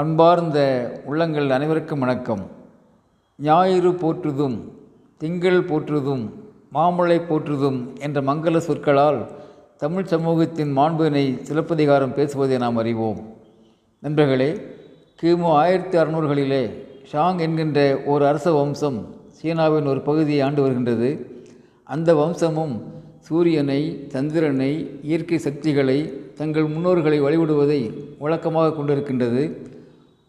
அன்பார்ந்த உள்ளங்கள் அனைவருக்கும் வணக்கம். ஞாயிறு போற்றுதும் திங்கள் போற்றுதும் மாமலை போற்றுதும் என்ற மங்கள சொற்களால் தமிழ் சமூகத்தின் மாண்பினை சிலப்பதிகாரம் பேசுவதை நாம் அறிவோம். நண்பர்களே கிமு ஆயிரத்தி அறநூறுகளிலே ஷாங் என்கின்ற ஒரு அரச வம்சம் சீனாவின் ஒரு பகுதியை ஆண்டு வருகின்றது. அந்த வம்சமும் சூரியனை சந்திரனை இயற்கை சக்திகளை தங்கள் முன்னோர்களை வழிபடுவதை வழக்கமாக கொண்டிருக்கின்றது.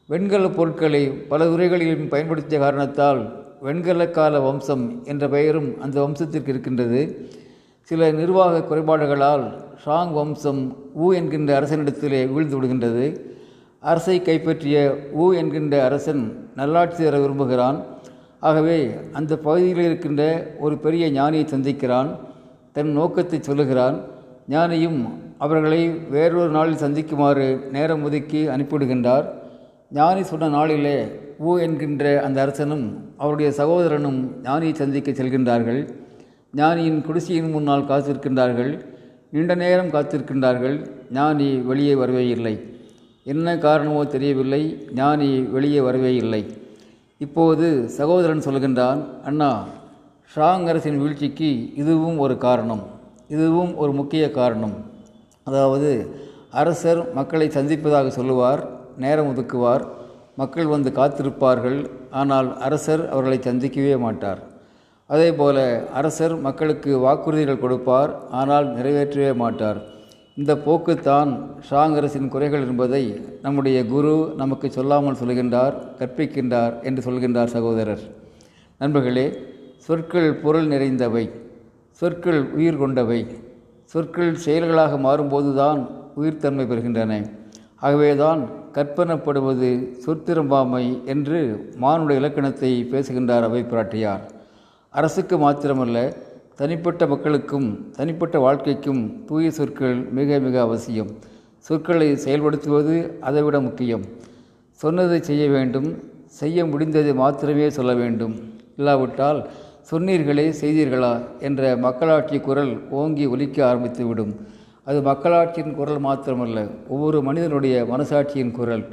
வெண்கல பொருட்களை பல துறைகளிலும் பயன்படுத்திய காரணத்தால் வெண்கல கால வம்சம் என்ற பெயரும் அந்த வம்சத்திற்கு இருக்கின்றது. சில நிர்வாக குறைபாடுகளால் ஷாங் வம்சம் ஊ என்கின்ற அரசனிடத்திலே வீழ்ந்து விடுகின்றது. அரசை கைப்பற்றிய ஊ என்கின்ற அரசன் நல்லாட்சி தர விரும்புகிறான். ஆகவே அந்த பகுதியில் இருக்கின்ற ஒரு பெரிய ஞானியை சந்திக்கிறான். தன் நோக்கத்தை சொல்லுகிறான். ஞானியும் அவர்களை வேறொரு நாளில் சந்திக்குமாறு நேரம் ஒதுக்கி அனுப்பிவிடுகின்றார். ஞானி சொன்ன நாளிலே ஊ என்கின்ற அந்த அரசனும் அவருடைய சகோதரனும் ஞானியை சந்திக்க செல்கின்றார்கள். ஞானியின் குடிசையின் முன்னால் காத்திருக்கின்றார்கள். நீண்ட நேரம் காத்திருக்கின்றார்கள். ஞானி வெளியே வரவே இல்லை. என்ன காரணமோ தெரியவில்லை. ஞானி வெளியே வரவே இல்லை. இப்போது சகோதரன் சொல்கின்றான் அண்ணா ஷாங் அரசின் வீழ்ச்சிக்கு இதுவும் ஒரு காரணம். இதுவும் ஒரு முக்கிய காரணம். அதாவது அரசர் மக்களை சந்திப்பதாக சொல்லுவார். நேரம் ஒதுக்குவார். மக்கள் வந்து காத்திருப்பார்கள். ஆனால் அரசர் அவர்களை சந்திக்கவே மாட்டார். அதே போல அரசர் மக்களுக்கு வாக்குறுதிகள் கொடுப்பார். ஆனால் நிறைவேற்றவே மாட்டார். இந்த போக்குத்தான் ஷாங் அரசின் குறைகள் என்பதை நம்முடைய குரு நமக்கு சொல்லாமல் சொல்கின்றார் கற்பிக்கின்றார் என்று சொல்கின்றார் சகோதரர். நண்பர்களே சொற்கள் பொருள் நிறைந்தவை சொற்கள் உயிர் கொண்டவை சொற்கள் செயல்களாக மாறும்போதுதான் உயிர்த்தன்மை பெறுகின்றன. ஆகவேதான் கற்பனப்படுவது சொற்திரும்பாமை என்று மானுட இலக்கணத்தை பேசுகின்றார் அவை பிராட்டியார் அரசுக்கு மாத்திரமல்ல தனிப்பட்ட மக்களுக்கும் தனிப்பட்ட வாழ்க்கைக்கும் தூய சொற்கள் மிக மிக அவசியம். சொற்களை செயல்படுத்துவது அதைவிட முக்கியம். சொன்னதை செய்ய வேண்டும் செய்ய முடிந்ததை மாத்திரமே சொல்ல வேண்டும். இல்லாவிட்டால் சொன்னீர்களே செய்தீர்களா என்ற மக்களாட்சி குரல் ஓங்கி ஒலிக்க ஆரம்பித்துவிடும். அது மக்களாட்சியின் குரல் மாத்திரமல்ல ஒவ்வொரு மனிதனுடைய மனசாட்சியின் குரல்.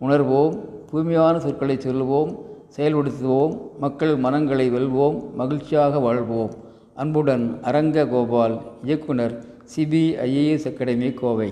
உணர்வோம் தூய்மையான சொற்களை சொல்லுவோம் செயல்படுத்துவோம் மக்கள் மனங்களை வெல்வோம் மகிழ்ச்சியாக வாழ்வோம். அன்புடன் அரங்க கோபால் இயக்குனர் சிபிஐஏஎஸ் அகாடமி கோவை.